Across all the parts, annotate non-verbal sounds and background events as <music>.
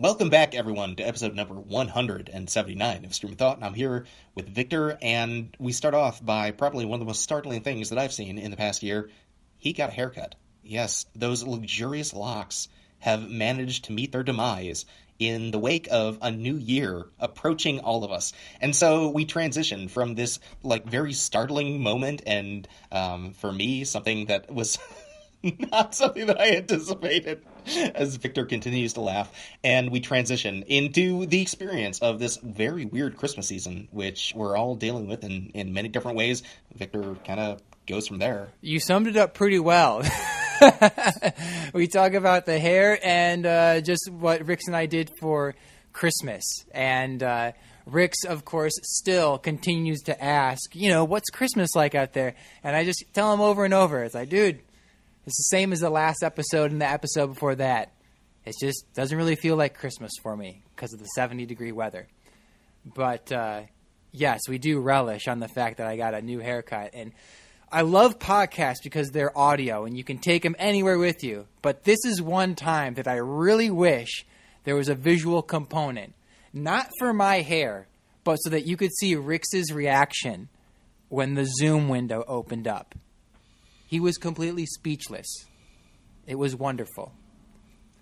Welcome back, everyone, to episode number 179 of Stream of Thought. And I'm here with Victor, and we start off by probably one of the most startling things that I've seen in the past year. He got a haircut. Yes, those luxurious locks have managed to meet their demise in the wake of a new year approaching all of us. And so we transition from this like very startling moment and um, for me something that was <laughs> <laughs> not something that I anticipated as Victor continues to laugh. And we transition into the experience of this very weird Christmas season, which we're all dealing with in, in many different ways. Victor kind of goes from there. You summed it up pretty well. <laughs> we talk about the hair and uh, just what Rix and I did for Christmas. And uh, Rix, of course, still continues to ask, you know, what's Christmas like out there? And I just tell him over and over, it's like, dude, it's the same as the last episode and the episode before that. It just doesn't really feel like Christmas for me because of the 70 degree weather. But uh, yes, we do relish on the fact that I got a new haircut. And I love podcasts because they're audio and you can take them anywhere with you. But this is one time that I really wish there was a visual component. Not for my hair, but so that you could see Rix's reaction when the Zoom window opened up. He was completely speechless. It was wonderful.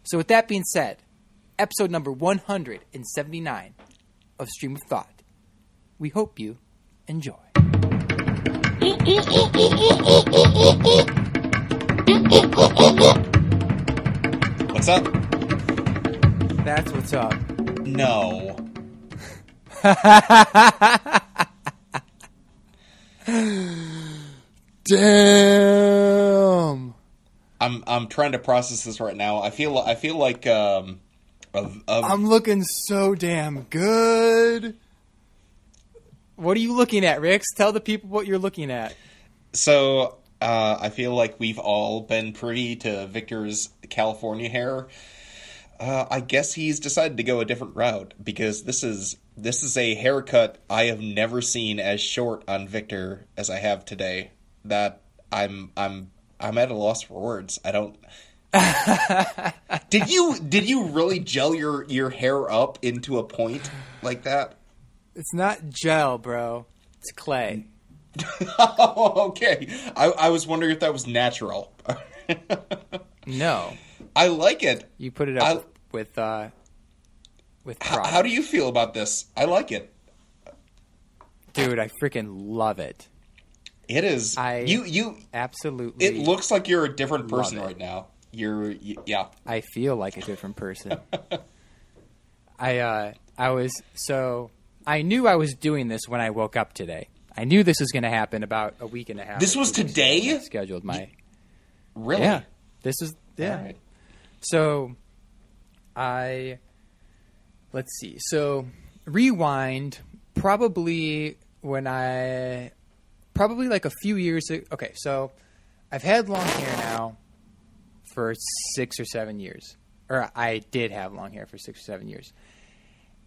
So, with that being said, episode number 179 of Stream of Thought. We hope you enjoy. What's up? That's what's up. No. <laughs> Damn. I'm I'm trying to process this right now. I feel I feel like um of, of I'm looking so damn good. What are you looking at, Rix? Tell the people what you're looking at. So uh, I feel like we've all been privy to Victor's California hair. Uh, I guess he's decided to go a different route because this is this is a haircut I have never seen as short on Victor as I have today. That I'm I'm I'm at a loss for words. I don't. <laughs> did you did you really gel your your hair up into a point like that? It's not gel, bro. It's clay. oh, <laughs> okay. I, I was wondering if that was natural. <laughs> No, I like it. you put it up I- with uh, with how do you feel about this? I like it. dude? I freaking love it. It is. I- you you. Absolutely. It looks like you're a different person right now. You're y- yeah. I feel like a different person. <laughs> I uh, I was so I knew I was doing this when I woke up today. I knew this was going to happen about a week and a half. This was two weeks ago today? I scheduled my Really? yeah. This is yeah. Right. So I let's see. So rewind probably when I probably like a few years okay, so I've had long hair now for 6 or 7 years. Or I did have long hair for 6 or 7 years.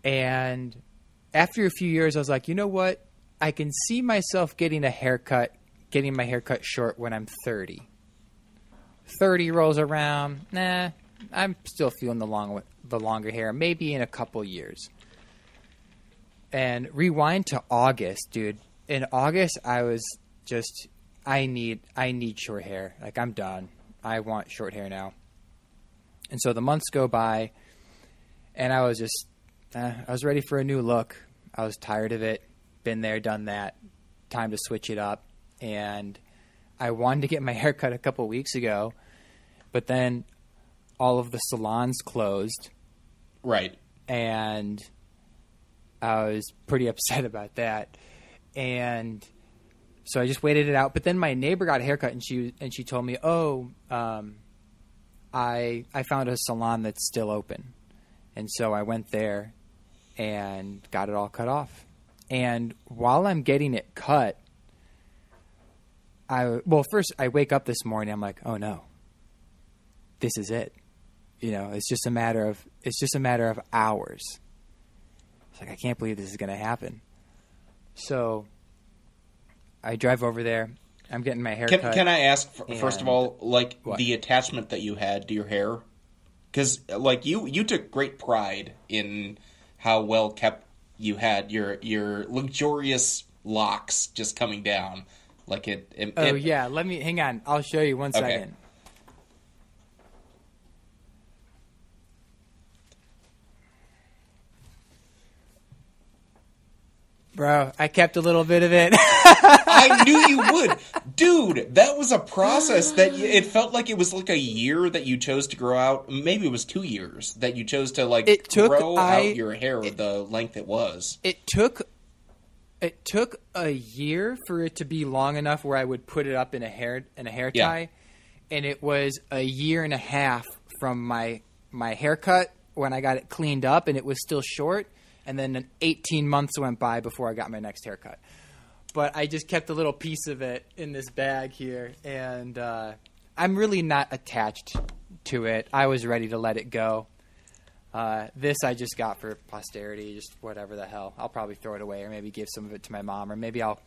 And after a few years I was like, "You know what? I can see myself getting a haircut, getting my haircut short when I'm 30." 30 rolls around, nah, I'm still feeling the long the longer hair. Maybe in a couple years. And rewind to August, dude. In August, I was just I need I need short hair. Like I'm done. I want short hair now. And so the months go by, and I was just uh, I was ready for a new look. I was tired of it. Been there, done that. Time to switch it up. And I wanted to get my <laughs> hair cut a couple weeks ago, but then all of the salons closed, Right. and I was pretty <laughs> upset about that. And so I just waited it out. But then my neighbor got a haircut, and she and she told me, "Oh, um, I I found a salon that's still open," and so I went there and got it all cut off. And while I'm getting it cut, I well first I wake up this morning. I'm like, "Oh no, this is it." You know, it's just a matter of it's just a matter of hours. It's like I can't believe this is going to happen. So I drive over there. I'm getting my hair Can cut. can I ask f- first of all, like What? the attachment that you had to your hair? because like you you took great pride in how well kept you had your your luxurious locks just coming down like it, it Oh it- yeah, let me hang on. I'll show you one Okay. second. Bro, I kept a little bit of it. <laughs> I knew you <laughs> would, dude. That was a process that y- it felt like it was like a year that you chose to grow out. Maybe it was two years that you chose to like It took- grow I- out your hair the length it was. it took it took a year for it to be long enough where I would put it up in a hair in a hair Yeah. tie, and it was a year and a half from my my haircut when I got it cleaned up, and it was still short, and then 18 months went by before I got my next haircut. But I just kept a little piece of it in this bag here, and uh, I'm really not attached to it. I was ready to let it go. Uh, this I just got for posterity, just whatever the hell. I'll probably throw it away, or maybe give some of it to my mom, or maybe I'll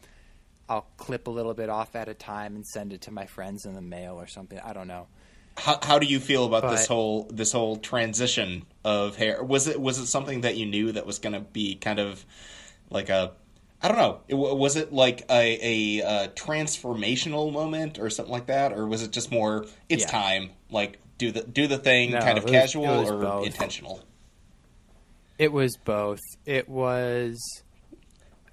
I'll clip a little bit off at a time and send it to my friends in the mail or something. I don't know. How, how do you feel about this whole this whole transition of hair? Was it was it something that you knew that was going to be kind of like a I don't know. It, was it like a, a, uh transformational moment or something like that, or was it just more it's Yeah. time, like do the do the thing, No, kind of was- casual or both. intentional? It was both. It was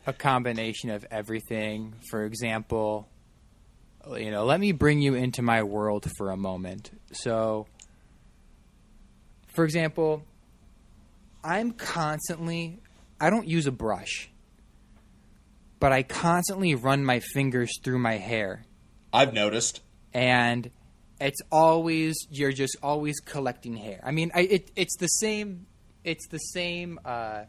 a combination of everything. For example, you know, let me bring you into my world for a moment. So, for example, I'm constantly, I don't use a brush, but I constantly run my fingers through my hair. I've noticed. and it's always you're just always collecting hair. I mean, I, it, it's the same. It's the same uh,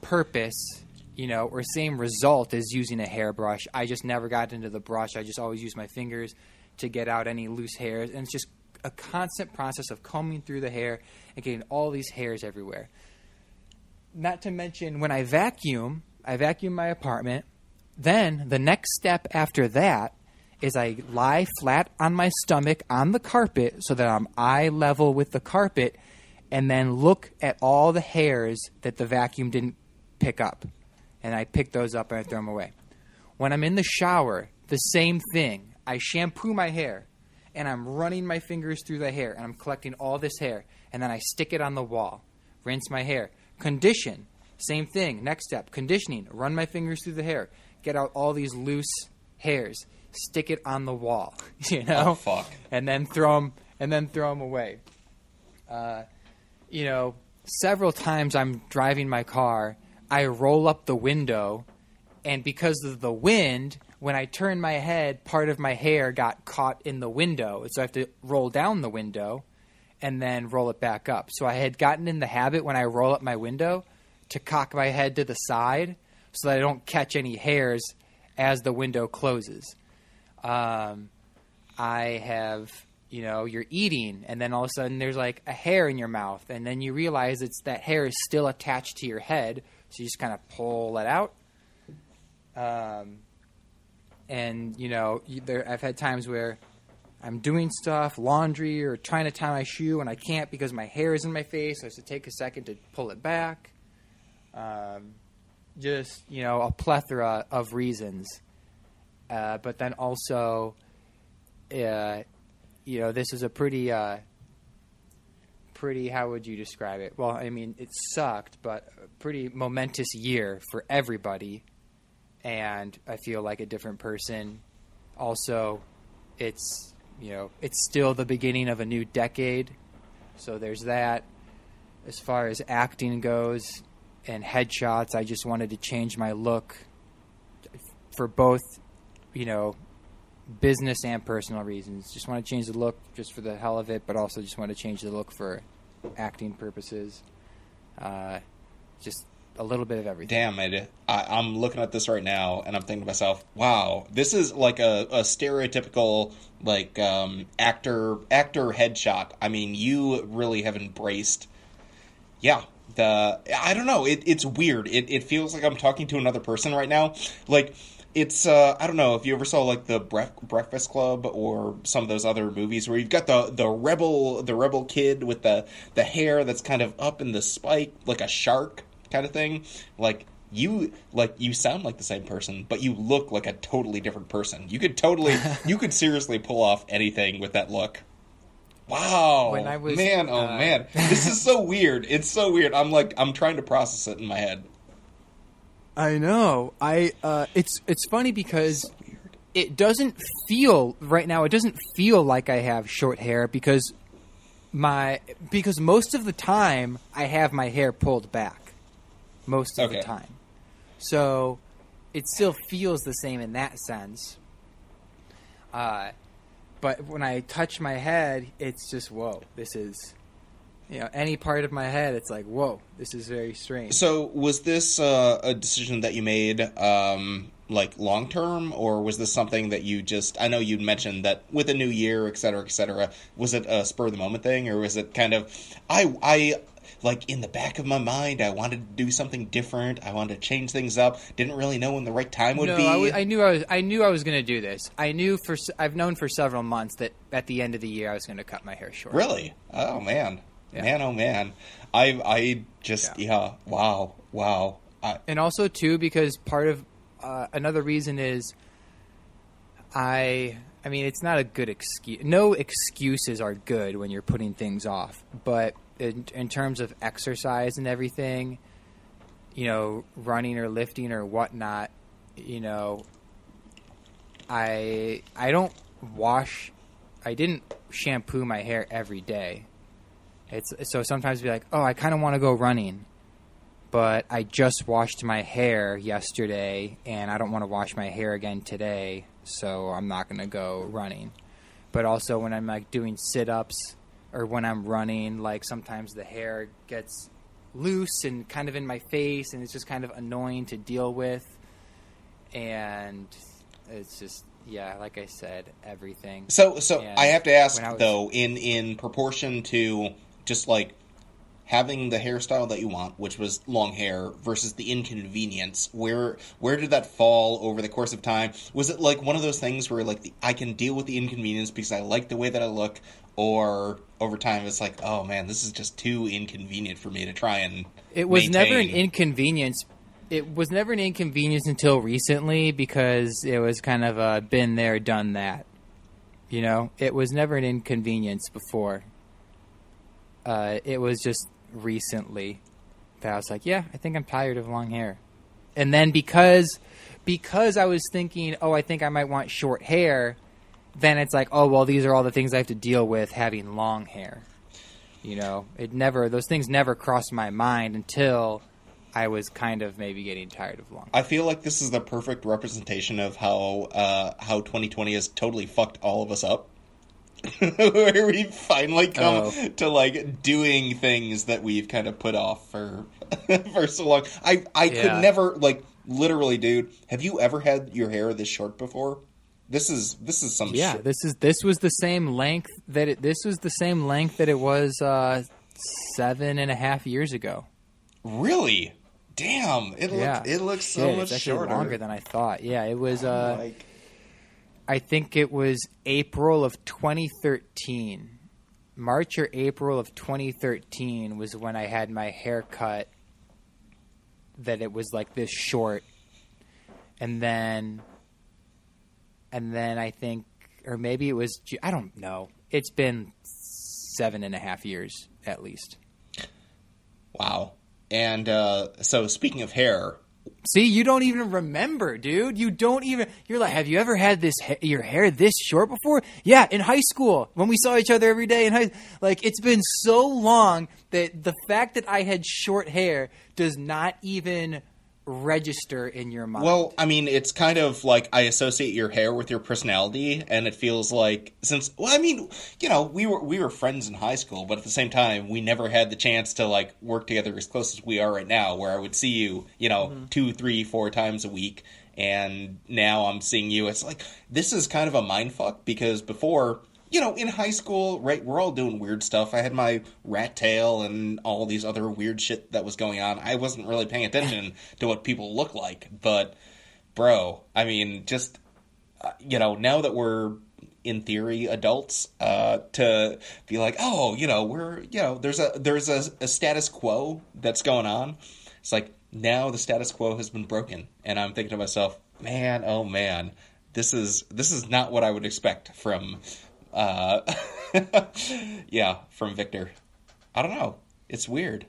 purpose, you know, or same result as using a hairbrush. I just never got into the brush. I just always use my fingers to get out any loose hairs, and it's just a constant process of combing through the hair and getting all these hairs everywhere. Not to mention when I vacuum, I vacuum my apartment. Then the next step after that is I lie flat on my stomach on the carpet so that I'm eye level with the carpet and then look at all the hairs that the vacuum didn't pick up. And I pick those up and I throw them away. When I'm in the shower, the same thing. I shampoo my hair and I'm running my fingers through the hair and I'm collecting all this hair and then I stick it on the wall. Rinse my hair. Condition. Same thing. Next step. Conditioning. Run my fingers through the hair. Get out all these loose hairs. Stick it on the wall. <laughs> You know? Oh fuck. and then throw them and then throw them away. Uh, you know, several times I'm driving my car, I roll up the window, and because of the wind, when I turn my head, part of my hair got caught in the window, so I have to roll down the window and then roll it back up. So I had gotten in the habit when I roll up my window to cock my head to the side so that I don't catch any hairs as the window closes. Um, I have, you know, you're eating, and then all of a sudden there's like a hair in your mouth, and then you realize it's that hair is still attached to your head, so you just kind of pull it out. Um, and you know, there I've had times where I'm doing stuff, laundry, or trying to tie my shoe, and I can't because my hair is in my face. So I have to take a second to pull it back. Um, just you know, a plethora of reasons. Uh, but then also, uh, you know, this is a pretty, uh, pretty. How would you describe it? Well, I mean, it sucked, but a pretty momentous year for everybody, and I feel like a different person. Also, it's you know, it's still the beginning of a new decade, so there's that. As far as acting goes and headshots, I just wanted to change my look for both you know, business and personal reasons. Just want to change the look just for the hell of it, but also just want to change the look for acting purposes. Uh, just a little bit of everything. Damn it! I, I'm looking at this right now, and I'm thinking to myself, "Wow, this is like a, a stereotypical like um, actor actor headshot." I mean, you really have embraced. Yeah, the I don't know. It, it's weird. It, it feels like I'm talking to another person right now. Like it's uh, I don't know if you ever saw like the Breakfast Club or some of those other movies where you've got the the rebel the rebel kid with the the hair that's kind of up in the spike like a shark kind of thing. Like you like you sound like the same person, but you look like a totally different person. You could totally <laughs> you could seriously pull off anything with that look. Wow. When I was, man, oh uh, man. This is so <laughs> weird. It's so weird. I'm like I'm trying to process it in my head. I know. I uh, it's it's funny because So it doesn't feel right now. It doesn't feel like I have short hair because my because most of the time I have my hair pulled back. Most of Okay. the time, so it still feels the same in that sense. Uh, but when I touch my head, it's just whoa. This is, you know, any part of my head. It's like whoa. This is very strange. So, was this uh, a decision that you made, um, like long term, or was this something that you just? I know you'd mentioned that with a new year, et cetera, et cetera. Was it a spur of the moment thing, or was it kind of? I, I, like in the back of my mind, I wanted to do something different. I wanted to change things up. Didn't really know when the right time would no, be. I, w- I knew I was. I knew I was going to do this. I knew for. I've known for several months that at the end of the year I was going to cut my hair short. really? Oh man, Yeah. man, oh man. I, I just, Yeah. yeah, wow, wow. I, and also too because part of uh, another reason is I I mean it's not a good excuse. No excuses are good when you're putting things off, but in, in terms of exercise and everything, you know, running or lifting or whatnot, you know, I I don't wash. I didn't shampoo my hair every day. It's so sometimes be like, oh, I kind of want to go running, but I just washed my hair yesterday and I don't want to wash my hair again today, so I'm not to go running. But also when I'm like doing sit-ups or when I'm running, like sometimes the hair gets loose and kind of in my face and it's just kind of annoying to deal with. And it's just yeah, like I said, everything. So, so And I have to ask was- though, in in proportion to just like having the hairstyle that you want, which was long hair, versus the inconvenience, where where did that fall over the course of time? Was it like one of those things where like the, I can deal with the inconvenience because I like the way that I look, or over time it's like, oh man, this is just too inconvenient for me to try and. It was never an inconvenience. It was never an inconvenience until recently because it was kind of a been there, done that. You know, it was never an inconvenience before. Uh, it was just recently that I was like, yeah, I think I'm tired of long hair. And then because because I was thinking, oh, I think I might want short hair, then it's like, oh, well, these are all the things I have to deal with having long hair. You know, it never those things never crossed my mind until I was kind of maybe getting tired of long. I feel like this is the perfect representation of how uh, how 2020 has totally fucked all of us up. <laughs> Where we finally come Oh. to like doing things that we've kind of put off for <laughs> for so long. I I could never like literally, dude. Have you ever had your hair this short before? This is this is some Yeah, shit. this is this was the same length that it this was the same length that it was uh, seven and a half years ago. Really? Damn! It yeah, look it looks so Shit, much shorter. longer than I thought. Yeah, it was. Uh, like I think it was April of 2013. March or April of 2013 was when I had my hair cut that it was like this short. And then and then I think or maybe it was, I don't know. It's been seven and a half years at least. wow. And uh, so speaking of hair, See, you don't even remember, dude. You don't even. You're like, have you ever had this ha- your hair this short before? Yeah, in high school when we saw each other every day in high. Like it's been so long that the fact that I had short hair does not even register in your mind. Well, I mean, it's kind of like I associate your hair with your personality, and it feels like since well, I mean, you know, we were we were friends in high school, but at the same time, we never had the chance to like work together as close as we are right now, where I would see you, you know, mm-hmm. two, three, four times a week, and now I'm seeing you. It's like this is kind of a mind fuck because before. You know, in high school, right, we're all doing weird stuff. I had my rat tail and all these other weird shit that was going on. I wasn't really paying attention to what people look like, but bro. I mean, just uh, you know, now that we're in theory adults, uh, to be like, oh, you know, we're you know, there's a there's a, a status quo that's going on. It's like now the status quo has been broken, and I'm thinking to myself, man, oh man, this is this is not what I would expect from, uh, <laughs> yeah, from Victor. I don't know. It's weird.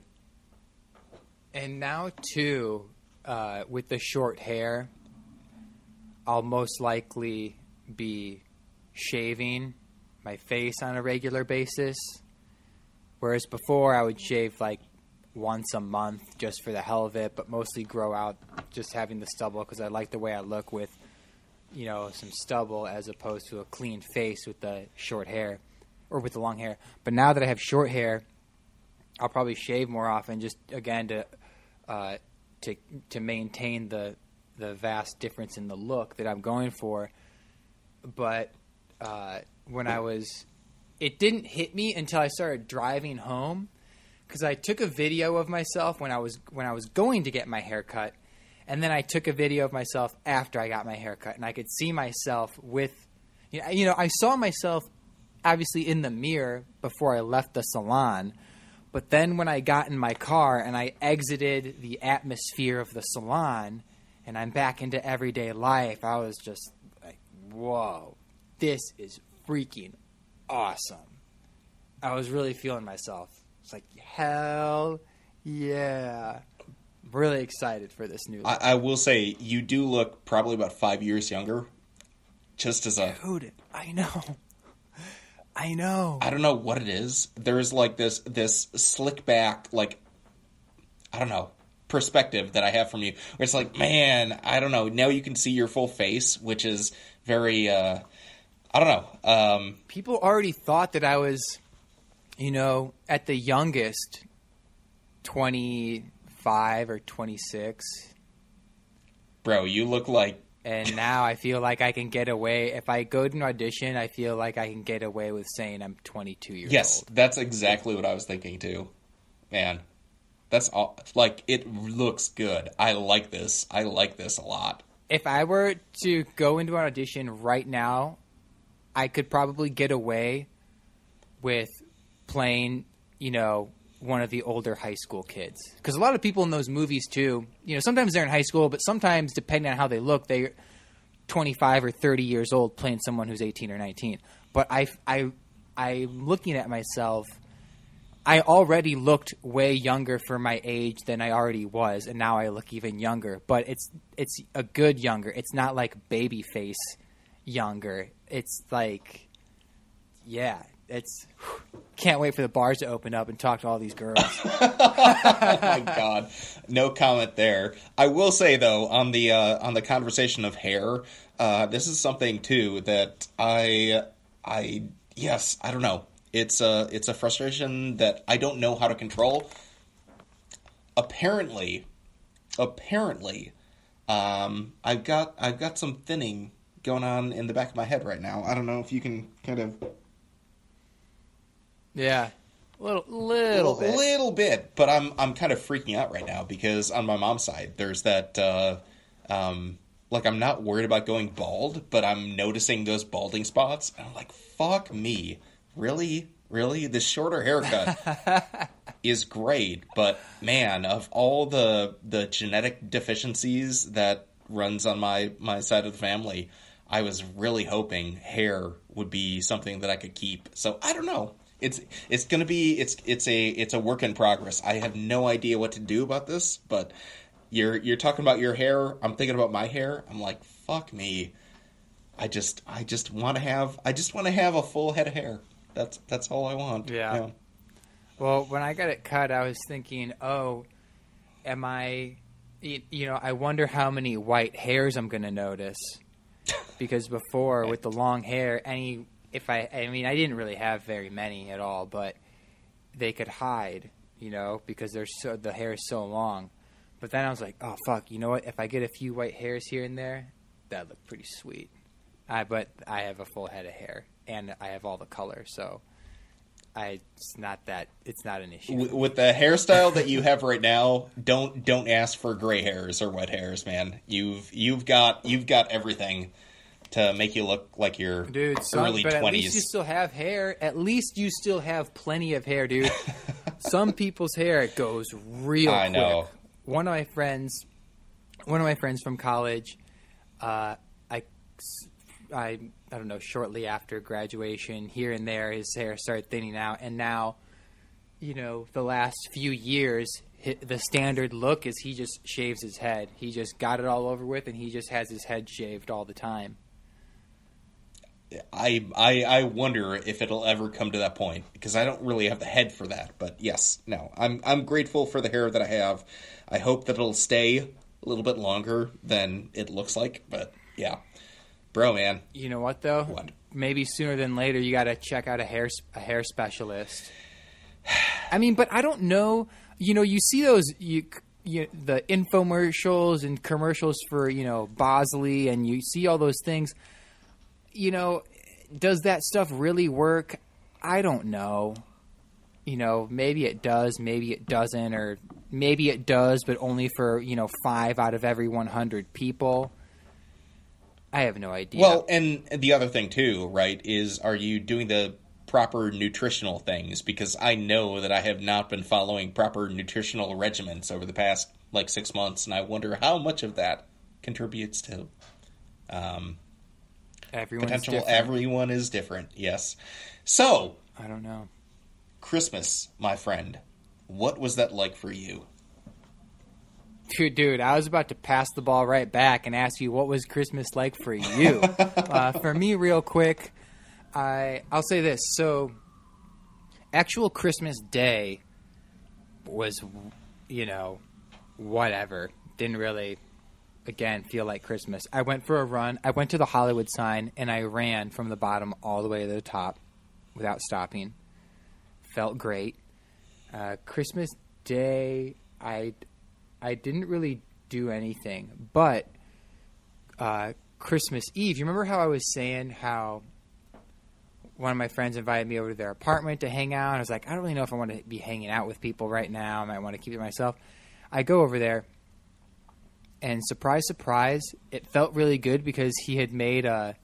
And now too, uh, with the short hair, I'll most likely be shaving my face on a regular basis. Whereas before, I would shave like once a month just for the hell of it, but mostly grow out just having the stubble because I like the way I look with, you know, some stubble as opposed to a clean face with the short hair or with the long hair. But now that I have short hair, I'll probably shave more often just again to uh, to to maintain the the vast difference in the look that I'm going for. But uh, when I was, it didn't hit me until I started driving home because I took a video of myself when I was when I was going to get my hair cut, and then I took a video of myself after I got my haircut, and I could see myself with, you know, you know I saw myself obviously in the mirror before I left the salon. But then when I got in my car and I exited the atmosphere of the salon and I'm back into everyday life, I was just like, whoa, this is freaking awesome. I was really feeling myself. It's like, hell yeah. Really excited for this new I, I will say, you do look probably about five years younger. Just as a. Dude, I know. <laughs> I know. I don't know what it is. There's like this this slick back, like I don't know, perspective that I have from you. Where it's like, man, I don't know. Now you can see your full face, which is very uh I don't know. Um People already thought that I was, you know, at the youngest, twenty five or twenty six. Bro, you look like and now I feel like I can get away. If I go to an audition, I feel like I can get away with saying I'm 22 years yes, old. Yes, that's exactly what I was thinking too. Man, that's all. Like it looks good. I like this. I like this a lot. If I were to go into an audition right now, I could probably get away with playing, you know, one of the older high school kids. Because a lot of people in those movies too, you know, sometimes they're in high school, but sometimes depending on how they look, they're 25 or 30 years old playing someone who's 18 or 19. But I, I, I'm looking at myself. I already looked way younger for my age than I already was, and now I look even younger. But it's it's a good younger. It's not like baby face younger. It's like, yeah, it's can't wait for the bars to open up and talk to all these girls. <laughs> oh my god, no comment there. I will say though on the uh, on the conversation of hair, uh, this is something too that I I yes I don't know. It's a it's a frustration that I don't know how to control. Apparently, apparently, um, I've got I've got some thinning going on in the back of my head right now. I don't know if you can kind of yeah, little little bit, little bit. But I'm I'm kind of freaking out right now because on my mom's side, there's that. Uh, um, like I'm not worried about going bald, but I'm noticing those balding spots, and I'm like, "Fuck me, really, really." this shorter haircut <laughs> is great, but man, of all the the genetic deficiencies that runs on my my side of the family, I was really hoping hair would be something that I could keep. So I don't know it's it's gonna be it's it's a it's a work in progress. I have no idea what to do about this, but you're you're talking about your hair. I'm thinking about my hair. I'm like, fuck me. I just I just want to have I just want to have a full head of hair. That's that's all I want. Yeah. yeah. Well, when I got it cut, I was thinking, oh, am I? You know, I wonder how many white hairs I'm going to notice <laughs> because before with the long hair, any if I, I mean, I didn't really have very many at all, but they could hide, you know, because they're so the hair is so long. But then I was like, oh fuck, you know what? If I get a few white hairs here and there, that look pretty sweet. I but I have a full head of hair and I have all the color, so I it's not that it's not an issue. With the hairstyle that you have right now, don't don't ask for gray hairs or wet hairs, man. You've you've got you've got everything to make you look like you're Dude, some, early but at least you still have hair. At least you still have plenty of hair, dude. <laughs> some people's hair it goes real I quick. know. One of my friends, one of my friends from college, uh, I, I, I don't know. Shortly after graduation, here and there, his hair started thinning out, and now, you know, the last few years, the standard look is he just shaves his head. He just got it all over with, and he just has his head shaved all the time. I, I I wonder if it'll ever come to that point because I don't really have the head for that. But yes, no, I'm I'm grateful for the hair that I have. I hope that it'll stay a little bit longer than it looks like. But yeah, bro, man, You know what though? What? Maybe sooner than later, you got to check out a hair a hair specialist. <sighs> I mean, but I don't know. You know, you see those you, you the infomercials and commercials for you know Bosley, and you see all those things. You know, does that stuff really work? I don't know. You know, maybe it does, maybe it doesn't, or maybe it does, but only for you know five out of every one hundred people. I have no idea. Well, and the other thing too, right, is are you doing the proper nutritional things? Because I know that I have not been following proper nutritional regimens over the past like six months, and I wonder how much of that contributes to um, Everyone's potential. different. Everyone is different. Yes. So I don't know. Christmas, my friend, what was that like for you? Dude, dude, I was about to pass the ball right back and ask you what was Christmas like for you. <laughs> uh, for me, real quick, I I'll say this. So, actual Christmas Day was, you know, whatever. Didn't really, again, feel like Christmas. I went for a run. I went to the Hollywood sign and I ran from the bottom all the way to the top without stopping. Felt great. Uh, Christmas Day, I I didn't really do anything, but uh, Christmas Eve. You remember how I was saying how one of my friends invited me over to their apartment to hang out? I was like, I don't really know if I want to be hanging out with people right now. I might want to keep it myself. I go over there, and surprise, surprise, it felt really good because he had made a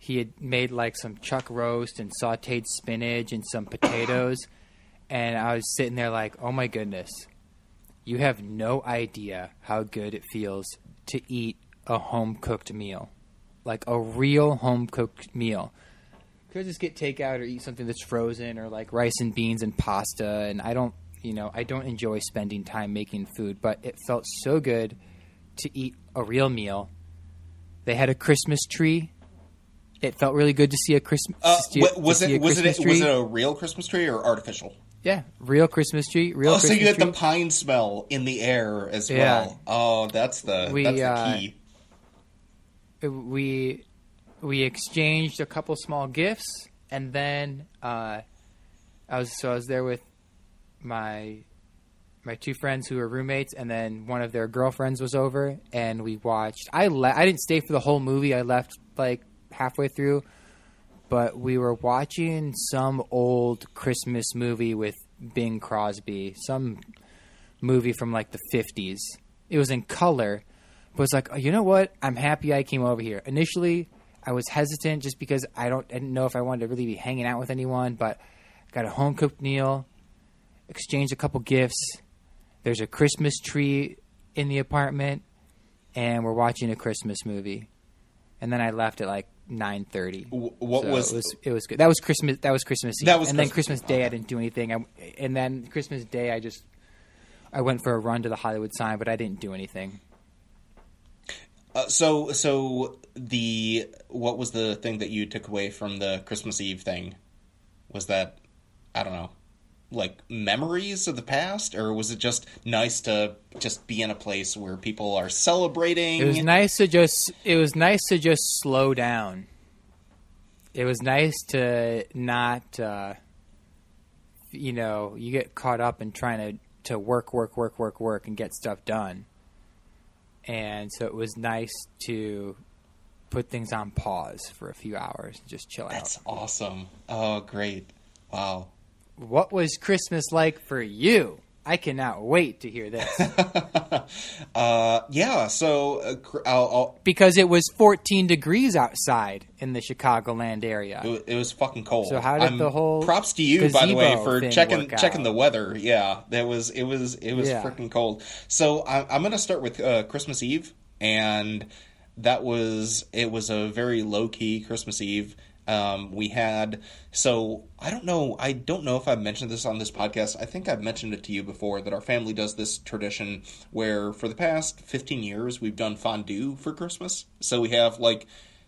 he had made like some chuck roast and sautéed spinach and some potatoes, <coughs> and I was sitting there like, oh my goodness, you have no idea how good it feels to eat a home cooked meal, like a real home cooked meal. Could just get takeout or eat something that's frozen or like rice and beans and pasta, and I don't, you know, I don't enjoy spending time making food, but it felt so good to eat a real meal. They had a Christmas tree. It felt really good to see a Christmas. Uh, was it a was it Christmas was it a real Christmas tree or artificial? yeah, real Christmas tree. Real Oh, Christmas so you had tree. the pine smell in the air as Yeah. well. Oh, that's the We, that's the uh, key. we we exchanged a couple small gifts, and then uh, I was so I was there with my my two friends who were roommates, and then one of their girlfriends was over, and we watched. I le- I didn't stay for the whole movie. I left like halfway through, but we were watching some old Christmas movie with Bing Crosby, some movie from like the fifties. It was in color, but it's like, oh, you know what? I'm happy I came over here. Initially, I was hesitant just because I don't I didn't know if I wanted to really be hanging out with anyone, but got a home cooked meal, exchanged a couple gifts. There's a Christmas tree in the apartment, and we're watching a Christmas movie. And then I left at like nine thirty. What So was- it was it was good. That was Christmas. That was Christmas Eve. That was and then Christmas Christmas Day, I didn't do anything. I, and then Christmas Day, I just I went for a run to the Hollywood sign, but I didn't do anything. Uh, so so the what was the thing that you took away from the Christmas Eve thing? Was that I don't know, like memories of the past, or was it just nice to just be in a place where people are celebrating? It was nice to just it was nice to just slow down. It was nice to not uh, you know, you get caught up in trying to to work work work work work and get stuff done. And so it was nice to put things on pause for a few hours and just chill out. That's awesome. Oh, great! Wow. What was Christmas like for you? I cannot wait to hear this <laughs> uh, yeah, so uh, I'll, I'll, because it was 14 degrees outside in the Chicagoland area. it, it was fucking cold. So how did I'm- the whole props to you by the way for checking checking the weather? Yeah, that was it was it was Yeah. freaking cold. So I, I'm gonna start with uh, Christmas Eve, and that was it was a very low key Christmas Eve. Um, we had so I don't know I don't know if I've mentioned this on this podcast. I think I've mentioned it to you before that our family does this tradition where for the past 15 years we've done fondue for Christmas. So we have like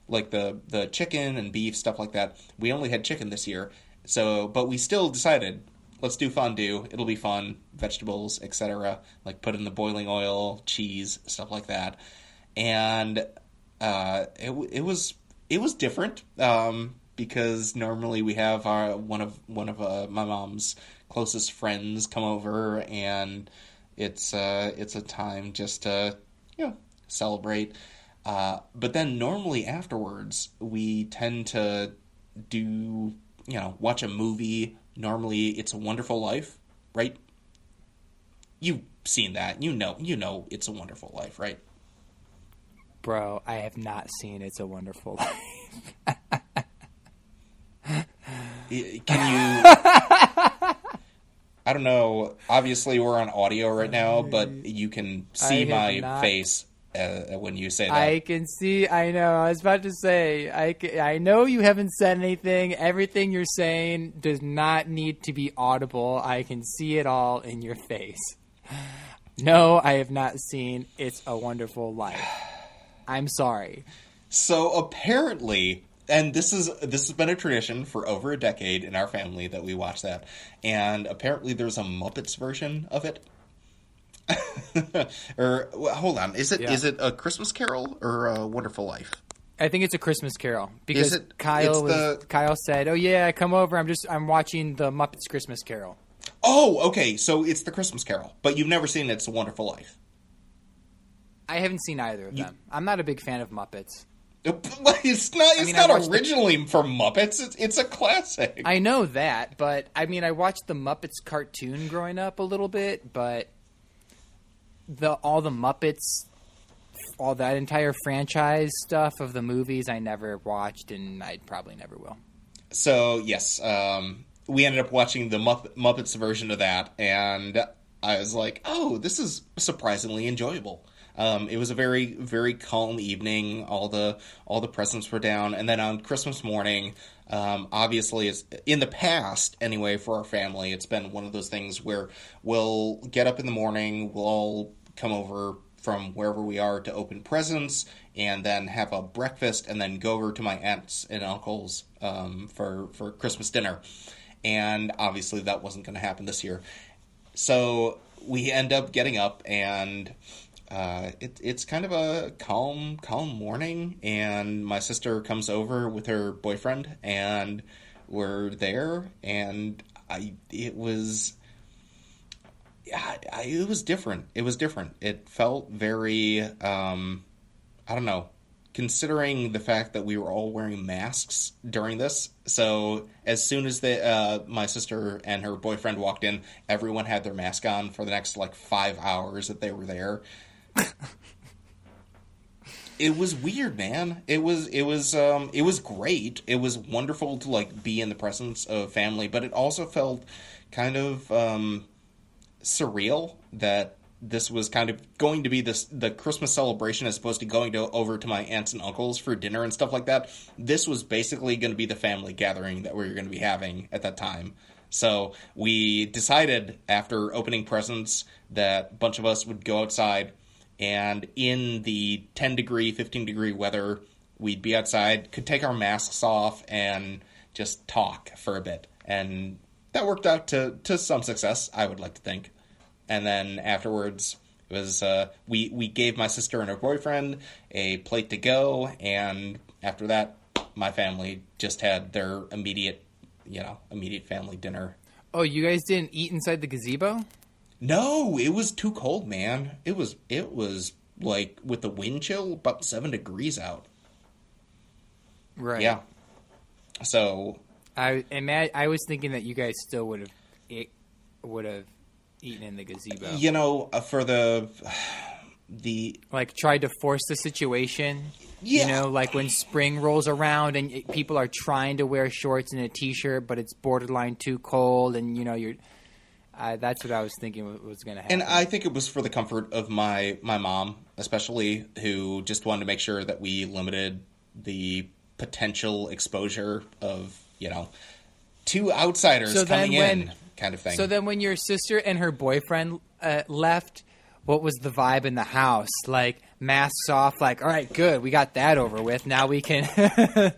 like the the chicken and beef stuff like that. We only had chicken this year, so but we still decided let's do fondue. It'll be fun, vegetables, etc. Like put in the boiling oil, cheese, stuff like that, and uh, it it was it was different um, because normally we have our one of one of uh, my mom's closest friends come over and it's uh, it's a time just to you know celebrate. Uh, but then normally afterwards we tend to do you know watch a movie. Normally it's a Wonderful Life, right? You've seen that. You know you know it's a Wonderful Life, right? Bro, I have not seen It's a Wonderful <laughs> Life. Can you? <laughs> I don't know. Obviously, we're on audio right now, but you can see my not- face uh, when you say that. I can see. I know. I was about to say. I, ca- I know you haven't said anything. Everything you're saying does not need to be audible. I can see it all in your face. No, I have not seen It's a Wonderful Life. I'm sorry. So apparently, and this is this has been a tradition for over a decade in our family that we watch that, and apparently there's a Muppets version of it. <laughs> or well, hold on, is it is Yeah. it a Christmas Carol or a Wonderful Life? I think it's a Christmas Carol because it- Kyle was, the- Kyle said, "Oh yeah, come over. I'm just I'm watching the Muppets Christmas Carol." Oh, okay, so it's the Christmas Carol, but you've never seen It's a Wonderful Life. I haven't seen either of them. I'm not a big fan of Muppets. <laughs> It's not. It's mean, not watched the- originally from Muppets. It's, it's a classic. I know that, but I mean, I watched the Muppets cartoon growing up a little bit, but the all the Muppets, all that entire franchise stuff of the movies, I never watched, and I probably never will. So yes, um, we ended up watching the Mupp- Muppets version of that, and I was like, "Oh, this is surprisingly enjoyable." Um, it was a very, very calm evening. All the all the presents were down, and then on Christmas morning, um, obviously, it's in the past anyway for our family. It's been one of those things where we'll get up in the morning, we'll all come over from wherever we are to open presents and then have a breakfast and then go over to my aunts and uncles um, for for Christmas dinner. And obviously that wasn't going to happen this year. So we end up getting up and uh, it, it's kind of a calm, calm morning. And my sister comes over with her boyfriend, and we're there. And I, it was, yeah, I, it was different. It was different. It felt very, um, I don't know, considering the fact that we were all wearing masks during this. So as soon as the uh, my sister and her boyfriend walked in, everyone had their mask on for the next like five hours that they were there. <laughs> it was weird, man. It was it was um it was great. It was wonderful to like be in the presence of family, but it also felt kind of um surreal that this was kind of going to be this the Christmas celebration as opposed to going to over to my aunts and uncles for dinner and stuff like that. This was basically going to be the family gathering that we were going to be having at that time. So we decided after opening presents that a bunch of us would go outside and in the 10 degree, 15 degree weather, we'd be outside, could take our masks off and just talk for a bit. And that worked out to, to some success, I would like to think. And then afterwards, it was uh, we we gave my sister and her boyfriend a plate to go, and after that, my family just had their immediate, you know, immediate family dinner. Oh, you guys didn't eat inside the gazebo? No, it was too cold, man. It was it was like with the wind chill, about seven degrees out. Right. Yeah. So I ima- I was thinking that you guys still would have it would have eaten in the gazebo. You know, uh, for the the Like tried to force the situation. Yeah. You know, like when spring rolls around and people are trying to wear shorts and a t-shirt, but it's borderline too cold, and you know you're. Uh, that's what I was thinking was going to happen. And I think it was for the comfort of my my mom, especially, who just wanted to make sure that we limited the potential exposure of you know two outsiders So coming when- in, kind of thing. So then, when your sister and her boyfriend uh, left, what was the vibe in the house? Like masks off. Like, all right, good, we got that over with. Now we can, <laughs>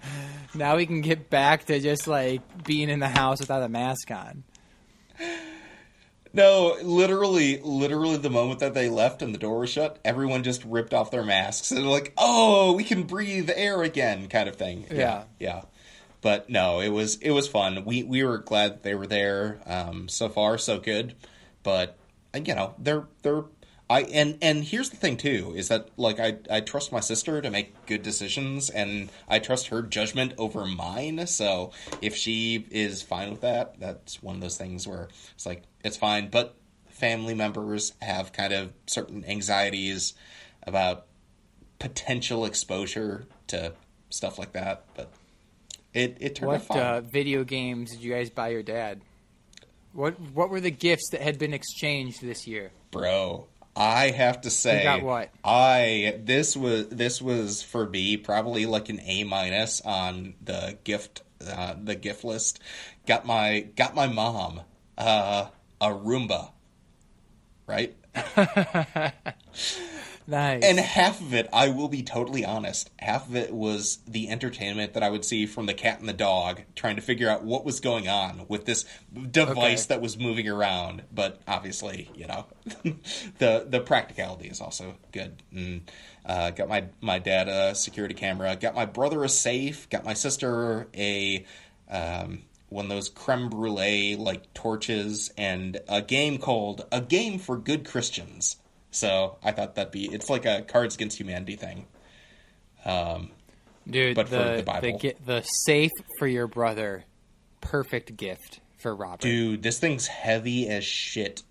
now we can get back to just like being in the house without a mask on. No, literally, literally, the moment that they left and the door was shut, everyone just ripped off their masks and like, "Oh, we can breathe air again," kind of thing. Yeah. yeah. But no, it was it was fun. We we were glad they were there. Um, so far, so good. But uh, you know, they're they're I and and here's the thing too is that like I I trust my sister to make good decisions and I trust her judgment over mine. So if she is fine with that, that's one of those things where it's like it's fine. But family members have kind of certain anxieties about potential exposure to stuff like that. But it it turned out What fine. uh, video games did you guys buy your dad? What What were the gifts that had been exchanged this year? bro i have to say i this was this was for me probably like an a minus on the gift uh, the gift list. Got my got my mom uh a roomba right <laughs> Nice. and half of it i will be totally honest half of it was the entertainment that i would see from the cat and the dog trying to figure out what was going on with this device Okay. that was moving around but obviously you know <laughs> the the practicality is also good and uh, got my my dad a security camera got my brother a safe got my sister a um, one of those creme brulee like torches and a game called a game for good christians so i thought that'd be it's like a cards against humanity thing Dude, but the, the the, Bible. gi- the safe for your brother, perfect gift for Robert. dude this thing's heavy as shit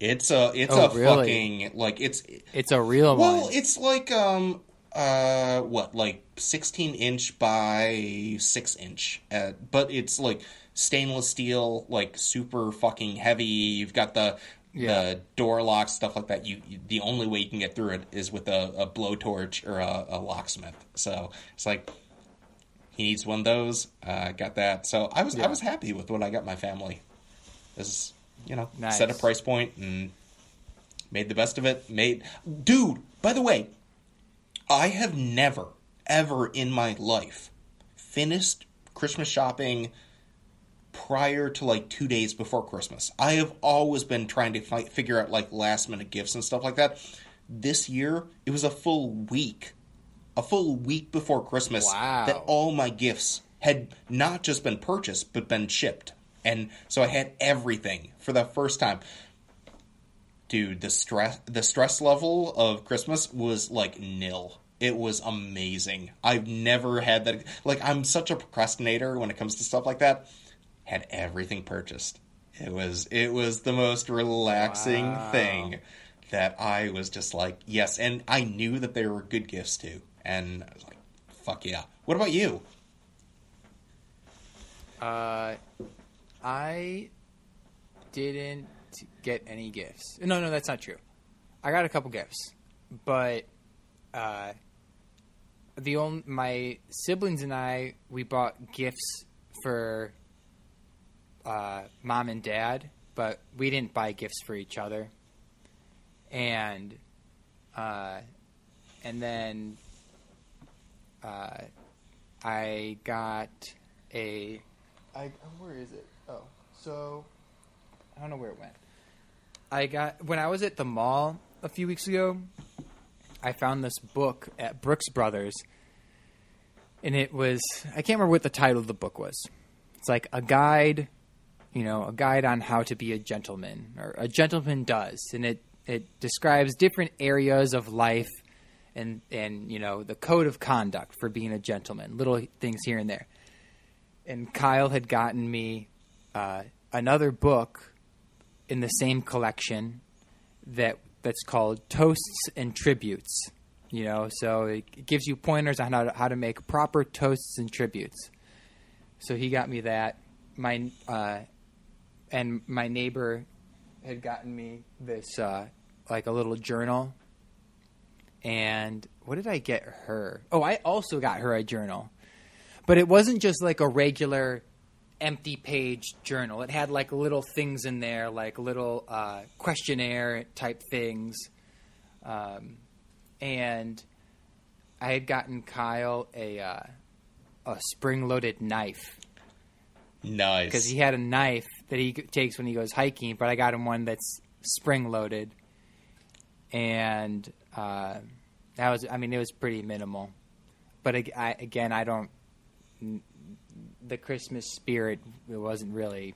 it's a it's Oh, a really? fucking like it's It's a real well one. it's like um uh what like 16 inch by 6 inch uh, but it's like stainless steel like super fucking heavy you've got the Yeah. the door locks stuff like that you, you the only way you can get through it is with a, a blowtorch or a, a locksmith. So it's like he needs one of those. Uh got that. So i was i was happy with what i got my family. This is you know Nice. set a price point and made the best of it. Made dude by the way I have never, ever in my life finished Christmas shopping prior to like two days before Christmas. I have always been trying to fi- figure out like last minute gifts and stuff like that. This year, it was a full week, a full week before Christmas Wow. that all my gifts had not just been purchased, but been shipped. And so I had everything for the first time dude the stress the stress level of christmas was like nil it was amazing i've never had that like i'm such a procrastinator when it comes to stuff like that had everything purchased it was it was the most relaxing Wow. thing that i was just like yes and i knew that they were good gifts too and i was like fuck yeah what about you Uh, I didn't get any gifts. No, no, that's not true. I got a couple gifts, but uh, the only my siblings and I we bought gifts for uh, mom and dad, but we didn't buy gifts for each other. And uh, and then uh, I got a. I where is it? Oh, so I don't know where it went. I got when I was at the mall a few weeks ago. I found this book at Brooks Brothers, and it was I can't remember what the title of the book was. It's like a guide, you know, a guide on how to be a gentleman, or a gentleman does, and it it describes different areas of life and and you know the code of conduct for being a gentleman, little things here and there. And Kyle had gotten me uh, another book in the same collection that that's called Toasts and Tributes. You know, so it gives you pointers on how to, how to make proper toasts and tributes. So he got me that. My uh, and my neighbor had gotten me this uh, like a little journal. And what did I get her? Oh, I also got her a journal, but it wasn't just like a regular empty page journal. It had like little things in there, like little uh, questionnaire type things. Um, and I had gotten Kyle a uh, a spring loaded knife Nice. because he had a knife that he takes when he goes hiking, but I got him one that's spring loaded, and uh, that was I mean it was pretty minimal, but I, again I don't the Christmas spirit it wasn't really.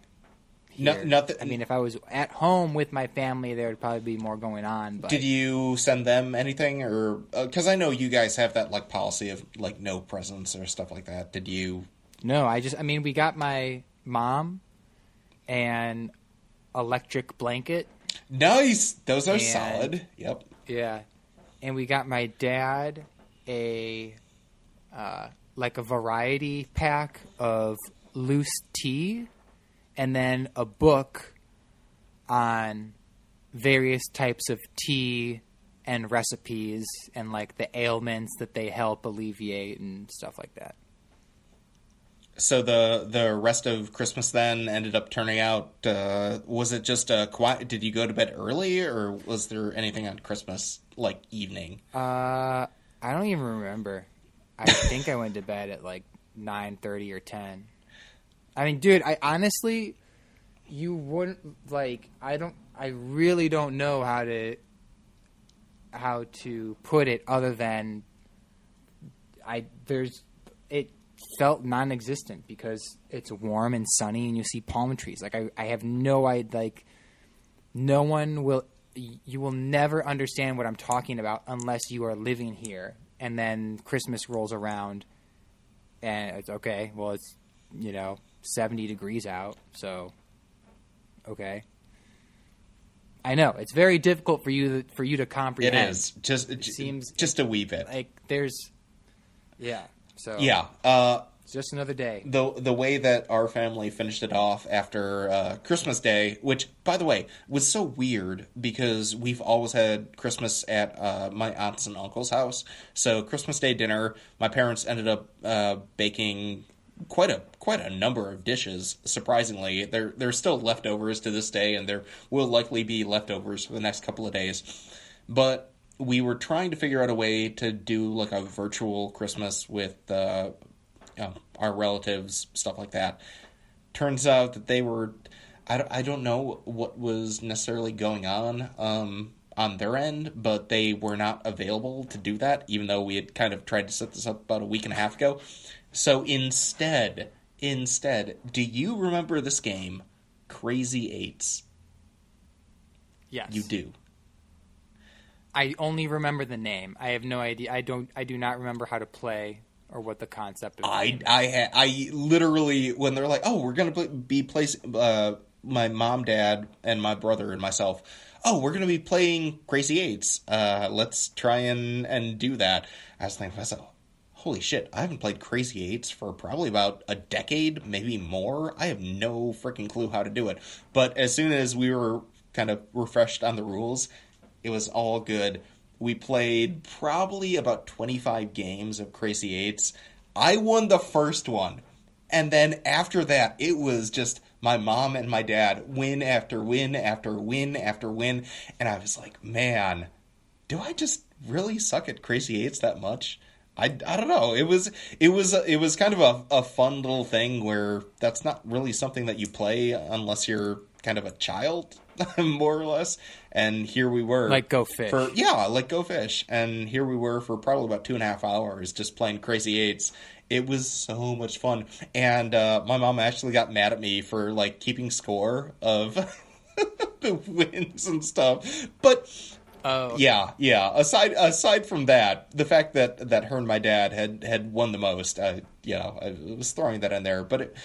No- nothing- I mean, if I was at home with my family, there would probably be more going on. But Did you send them anything, or because I know you guys have that like policy of like no presents or stuff like that? Did you? No, I just I mean we got my mom an electric blanket. Nice. Those are And- solid. Yep. Yeah. And we got my dad a uh, like a variety pack of loose tea and then a book on various types of tea and recipes and like the ailments that they help alleviate and stuff like that. So the the rest of Christmas then ended up turning out. Uh, was it just a quiet? Did you go to bed early, or was there anything on Christmas like evening? Uh, I don't even remember. I <laughs> think I went to bed at like nine thirty or ten. I mean, dude, I honestly, you wouldn't like. I don't. I really don't know how to how to put it other than I there's felt non-existent because it's warm and sunny and you see palm trees. Like I, I have no idea. Like no one will. You will never understand what I'm talking about unless you are living here. And then Christmas rolls around, and it's okay. Well, it's you know 70 degrees out, so okay. I know it's very difficult for you for you to comprehend. It is just it seems- just a wee bit. like there's, yeah. So yeah. Uh, it's just another day. the the way that our family finished it off after uh, Christmas Day, which by the way was so weird because we've always had Christmas at uh, my aunts and uncle's house. So Christmas Day dinner, my parents ended up uh, baking quite a quite a number of dishes. Surprisingly, there there's still leftovers to this day, and there will likely be leftovers for the next couple of days. But we were trying to figure out a way to do like a virtual Christmas with uh, you know, our relatives, stuff like that. Turns out that they were, I don't, I don't know what was necessarily going on um, on their end, but they were not available to do that, even though we had kind of tried to set this up about a week and a half ago. So instead, instead, do you remember this game, Crazy Eights? Yes, You do. I only remember the name. I have no idea. I don't. I do not remember how to play or what the concept of. the I. I ha- I literally when they're like, oh, we're gonna be placing uh, my mom, dad, and my brother and myself. Oh, we're gonna be playing Crazy Eights. Uh, let's try and and do that. I was thinking myself, holy shit, I haven't played Crazy Eights for probably about a decade, maybe more. I have no freaking clue how to do it. But as soon as we were kind of refreshed on the rules, it was all good. We played probably about 25 games of Crazy Eights. I won the first one. And then after that, it was just my mom and my dad win after win after win after win. And I was like, man, do I just really suck at Crazy Eights that much? I, I don't know. It was it was it was kind of a, a fun little thing where that's not really something that you play unless you're kind of a child, <laughs> more or less. And here we were, Like Go Fish. For yeah, like Go Fish. And here we were for probably about two and a half hours just playing Crazy Eights. It was so much fun. And uh, my mom actually got mad at me for like keeping score of <laughs> the wins and stuff. But Oh, yeah, yeah. Aside aside from that, the fact that that her and my dad had had won the most, I you know, I was throwing that in there. But it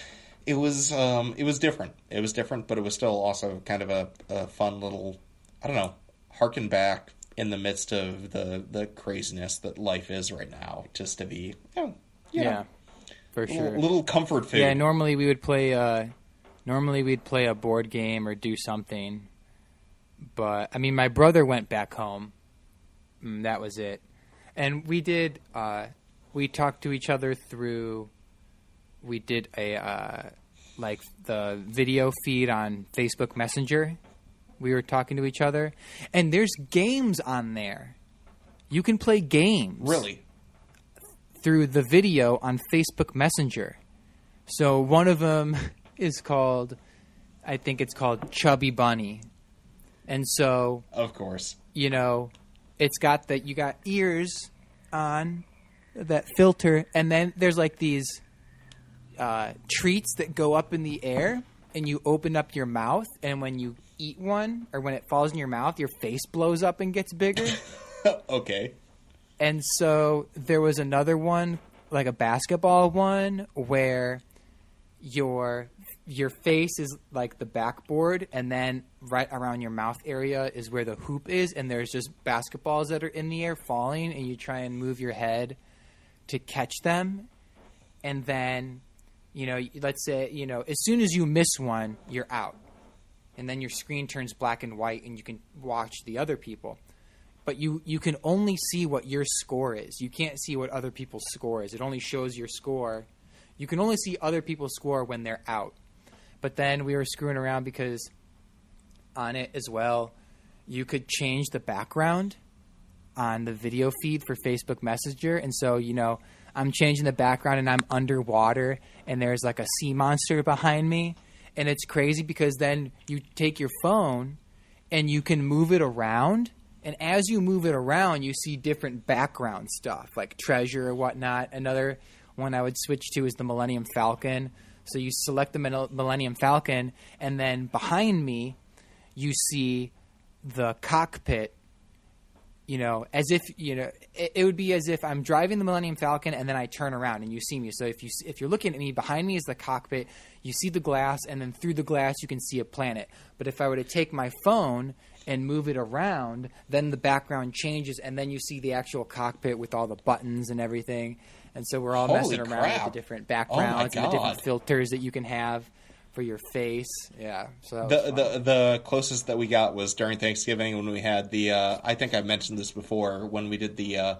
it was um, it was different. It was different, but it was still also kind of a, a fun little I don't know harken back in the midst of the the craziness that life is right now, just to be you know, you Yeah, know, for sure. little, little comfort food. Yeah, normally we would play. Uh, normally we'd play a board game or do something. But I mean, my brother went back home. Mm, that was it, and we did. Uh, we talked to each other through. We did a uh, like the video feed on Facebook Messenger. We were talking to each other, and there's games on there. You can play games really. through the video on Facebook Messenger. So one of them <laughs> is called, I think it's called Chubby Bunny, and so Of course. you know, it's got that you got ears on that filter, and then there's like these uh, treats that go up in the air, and you open up your mouth, and when you eat one or when it falls in your mouth, your face blows up and gets bigger. <laughs> okay. And so there was another one, like a basketball one, where your your face is like the backboard, and then right around your mouth area is where the hoop is, and there's just basketballs that are in the air falling, and you try and move your head to catch them, and then you know, let's say you know, as soon as you miss one, you're out, and then your screen turns black and white, and you can watch the other people but you you can only see what your score is. You can't see what other people's score is. It only shows your score. You can only see other people's score when they're out. But then we were screwing around because on it as well, you could change the background on the video feed for Facebook Messenger, and so you know I'm changing the background and I'm underwater, and there's like a sea monster behind me, and it's crazy because then you take your phone and you can move it around. And as you move it around, you see different background stuff like treasure or whatnot. Another one I would switch to is the Millennium Falcon. So you select the Millennium Falcon, and then behind me, you see the cockpit. You know, as if you know, it, it would be as if I'm driving the Millennium Falcon, and then I turn around and you see me. So if you if you're looking at me, behind me is the cockpit. You see the glass, and then through the glass you can see a planet. But if I were to take my phone and move it around, then the background changes, and then you see the actual cockpit with all the buttons and everything. And so we're all Holy messing around with the different Oh backgrounds and the different filters that you can have for your face. Yeah. So The, the the closest that we got was during Thanksgiving when we had the uh, I think I mentioned this before when we did the uh,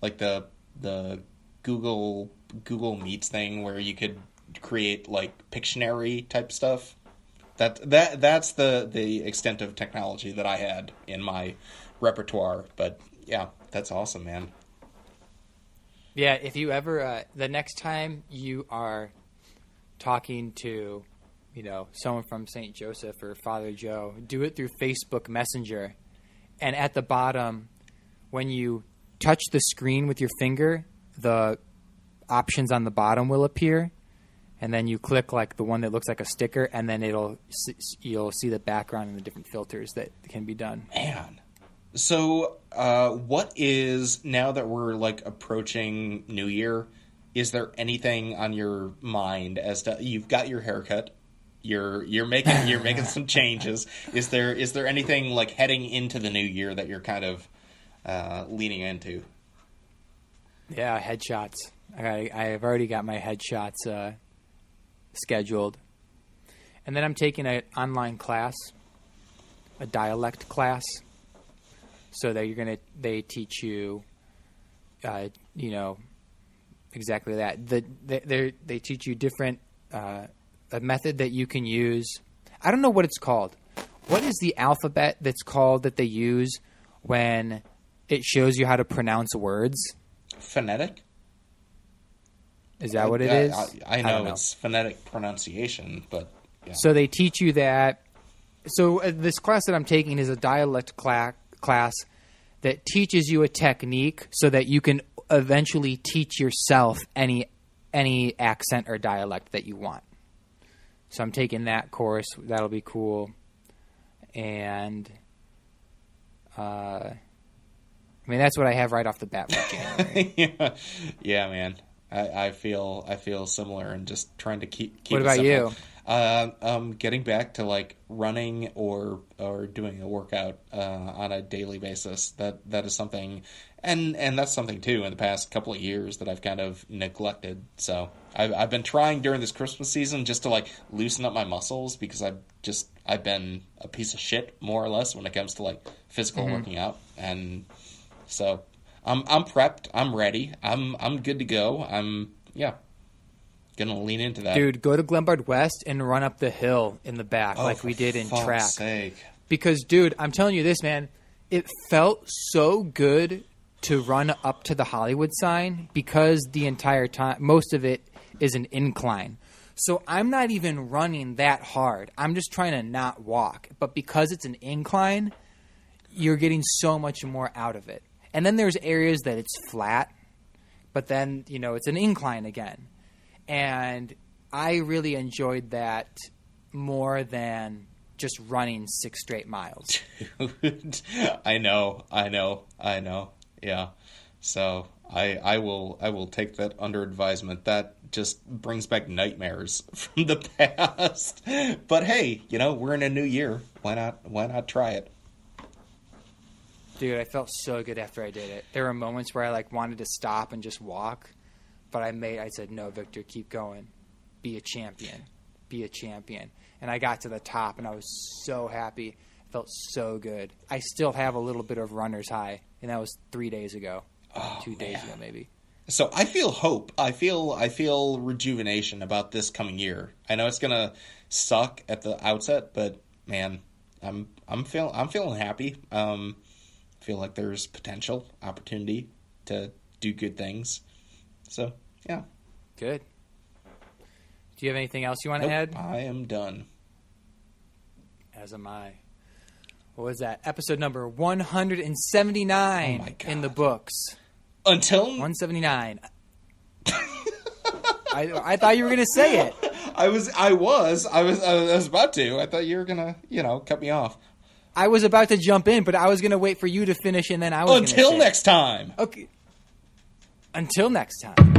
like the the Google Google Meets thing where you could create like Pictionary type stuff. That that that's the the extent of technology that I had in my repertoire. But yeah, that's awesome, man. Yeah, if you ever uh, the next time you are talking to, you know, someone from St. Joseph or Father Joe, do it through Facebook Messenger. And at the bottom, when you touch the screen with your finger, the options on the bottom will appear. And then you click like the one that looks like a sticker, and then it'll you'll see the background and the different filters that can be done. Man. So, uh, what is now that we're like approaching New Year? Is there anything on your mind as to you've got your haircut? You're you're making you're making <laughs> some changes. Is there is there anything like heading into the new year that you're kind of uh, leaning into? Yeah, headshots. I I have already got my headshots uh, scheduled, and then I'm taking an online class, a dialect class. So that you're gonna they teach you, uh, you know, exactly that. The they they they teach you different uh, a method that you can use. I don't know what it's called. What is the alphabet that's called that they use when it shows you how to pronounce words? Phonetic? Is that what it I, is? I, I know, don't it's phonetic pronunciation, but yeah. So they teach you that. So uh, this class that I'm taking is a dialect cla- class that teaches you a technique so that you can eventually teach yourself any any accent or dialect that you want. So I'm taking that course. That'll be cool. And uh, I mean that's what I have right off the bat <laughs> yeah, yeah, man. I, I feel I feel similar and just trying to keep. keep What about you? Uh, um, getting back to like running or or doing a workout uh, on a daily basis. That that is something, and and that's something too. In the past couple of years, that I've kind of neglected. So I've I've been trying during this Christmas season just to like loosen up my muscles because I've just I've been a piece of shit more or less when it comes to like physical Mm-hmm. working out, and so I'm I'm prepped. I'm ready. I'm I'm good to go. I'm yeah. Gonna lean into that. Dude, go to Glenbard West and run up the hill in the back Oh, like we did in track. Sake. Because, dude, I'm telling you this, man. It felt so good to run up to the Hollywood sign because the entire time, most of it is an incline. So I'm not even running that hard. I'm just trying to not walk. But because it's an incline, you're getting so much more out of it. And then there's areas that it's flat, but then, you know, it's an incline again. And I really enjoyed that more than just running six straight miles. <laughs> I know, I know, I know. Yeah. So I I will I will take that under advisement. That just brings back nightmares <laughs> from the past. But hey, you know, we're in a new year. Why not why not try it? Dude, I felt so good after I did it. There were moments where I like wanted to stop and just walk, but I made I said, "No, Victor, keep going. Be a champion. Be a champion." And I got to the top and I was so happy. I Felt so good. I still have a little bit of runner's high, and that was 3 days ago. 2 days man. ago maybe. So I feel hope. I feel I feel rejuvenation about this coming year. I know it's gonna suck at the outset, but man, I'm I'm feel I'm feeling happy. Um, feel like there's potential, opportunity to do good things. So yeah, Good. Do you have anything else you want to add? I am done. As am I. What was that? Episode number 179 Oh in the books. Until 179. <laughs> I, I thought you were going to say it. I was I was I was I was about to. I thought you were gonna you know cut me off. I was about to jump in, but I was going to wait for you to finish and then I was Until say it. next time. Okay. Until next time.